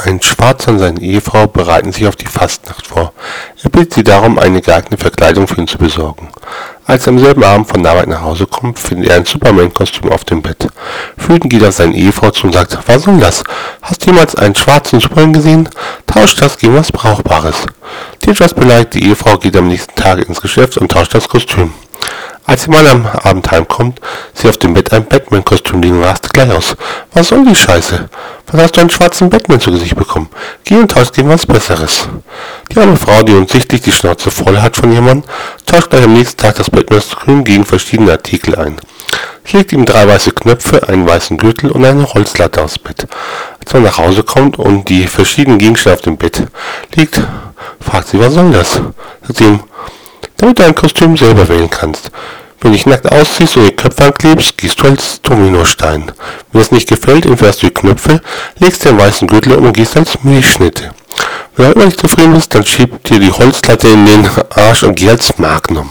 Ein Schwarzer und seine Ehefrau bereiten sich auf die Fastnacht vor. Er bittet sie darum, eine geeignete Verkleidung für ihn zu besorgen. Als er am selben Abend von der Arbeit nach Hause kommt, findet er ein Superman-Kostüm auf dem Bett. Wütend geht er seine Ehefrau zu und sagt, was soll das? Hast du jemals einen schwarzen Superman gesehen? Tausch das gegen was Brauchbares. Die etwas beleidigte Ehefrau geht am nächsten Tag ins Geschäft und tauscht das Kostüm. Als sie mal am Abend heimkommt, sie auf dem Bett ein Batman-Kostüm liegen und rastet gleich aus. Was soll die Scheiße? Was hast du einen schwarzen Batman zu Gesicht bekommen? Geh und tausch gegen was Besseres. Die arme Frau, die uns sichtlich die Schnauze voll hat von jemandem, tauscht gleich am nächsten Tag das Batman-Kostüm gegen verschiedene Artikel ein. Sie legt ihm drei weiße Knöpfe, einen weißen Gürtel und eine Holzlatte aufs Bett. Als man nach Hause kommt und die verschiedenen Gegenstände auf dem Bett liegt, fragt sie, was soll das? Sagt sie ihm, damit du ein Kostüm selber wählen kannst. Wenn dich nackt ausziehst und die Köpfe anklebst, gehst du als Dominostein. Wenn es nicht gefällt, entfährst du die Knöpfe, legst den weißen Gürtel und gehst als Milchschnitte. Wenn du immer nicht zufrieden bist, dann schieb dir die Holzlatte in den Arsch und geh als Magnum.